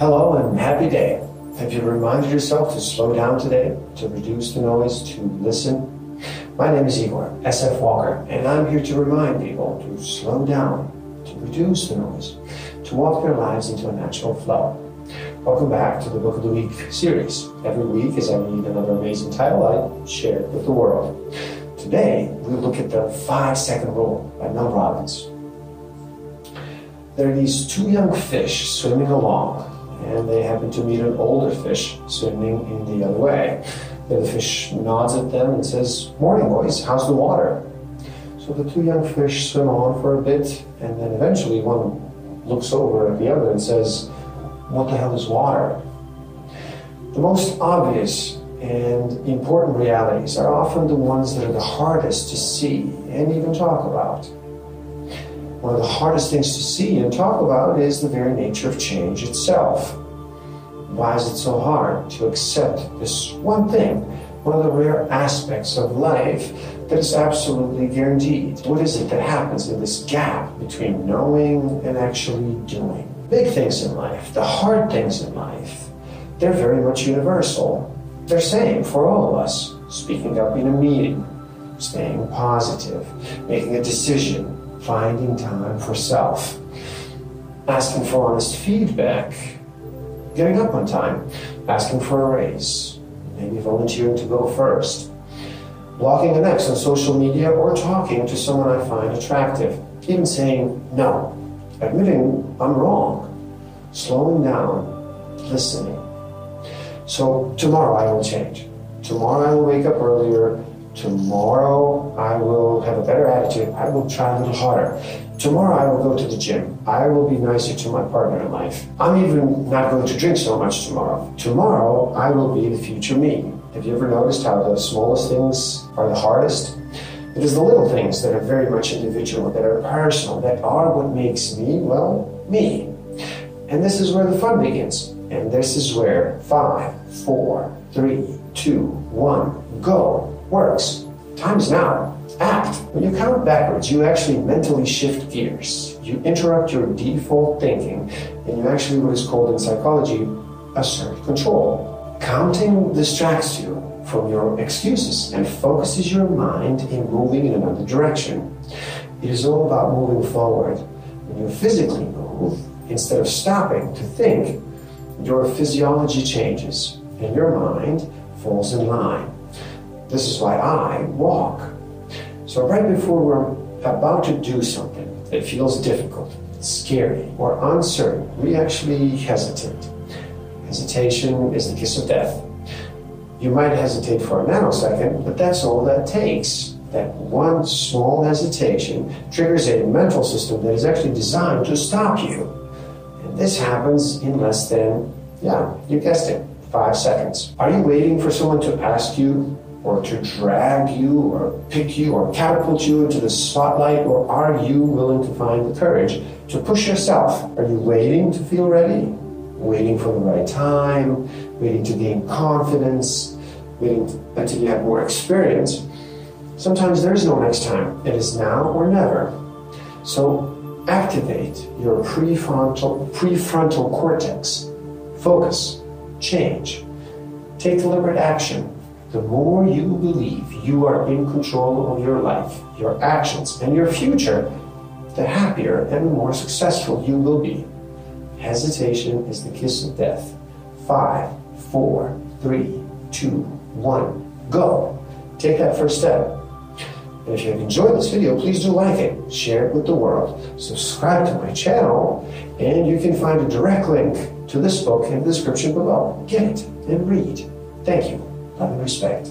Hello and happy day. Have you reminded yourself to slow down today, to reduce the noise, to listen? My name is Igor, SF Walker, and I'm here to remind people to slow down, to reduce the noise, to walk their lives into a natural flow. Welcome back to the Book of the Week series. Every week, as I read another amazing title, I share it with the world. Today, we look at the five second rule by Mel Robbins. There are these two young fish swimming along and they happen to meet an older fish swimming in the other way. The fish nods at them and says, Morning, boys, how's the water? So the two young fish swim on for a bit, and then eventually one looks over at the other and says, What the hell is water? The most obvious and important realities are often the ones that are the hardest to see and even talk about. One of the hardest things to see and talk about is the very nature of change itself. Why is it so hard to accept this one thing, one of the rare aspects of life that is absolutely guaranteed? What is it that happens in this gap between knowing and actually doing? Big things in life, the hard things in life, they're very much universal. They're the same for all of us. Speaking up in a meeting, staying positive, making a decision, finding time for self, asking for honest feedback, getting up on time, asking for a raise, maybe volunteering to go first, blocking an ex on social media, or talking to someone I find attractive, even saying no, admitting I'm wrong, slowing down, listening. So tomorrow I will change. Tomorrow I will wake up earlier Tomorrow I will have a better attitude. I will try a little harder. Tomorrow I will go to the gym. I will be nicer to my partner in life. I'm even not going to drink so much tomorrow. Tomorrow I will be the future me. Have you ever noticed how the smallest things are the hardest? It is the little things that are very much individual, that are personal, that are what makes me, well, me. And this is where the fun begins. And this is where five, four, three, two, one, go works. Time's now. Act. When you count backwards, you actually mentally shift gears. You interrupt your default thinking, and you actually, what is called in psychology, assert control. Counting distracts you from your excuses and focuses your mind in moving in another direction. It is all about moving forward. When you physically move, instead of stopping to think, your physiology changes and your mind falls in line. This is why I walk. So, right before we're about to do something that feels difficult, scary, or uncertain, we actually hesitate. Hesitation is the kiss of death. You might hesitate for a nanosecond, but that's all that takes. That one small hesitation triggers a mental system that is actually designed to stop you. This happens in less than, yeah, you guessed it, five seconds. Are you waiting for someone to ask you or to drag you or pick you or catapult you into the spotlight? Or are you willing to find the courage to push yourself? Are you waiting to feel ready? Waiting for the right time? Waiting to gain confidence? Waiting until you have more experience? Sometimes there is no next time. It is now or never. So activate your prefrontal, prefrontal cortex. Focus. Change. Take deliberate action the more you believe you are in control of your life, your actions, and your future, the happier and more successful you will be. Hesitation is the kiss of death. Five, four, three, two, one, go. Take that first step. And if you have enjoyed this video, please do like it, share it with the world, subscribe to my channel, and you can find a direct link to this book in the description below. Get it and read. Thank you love and respect.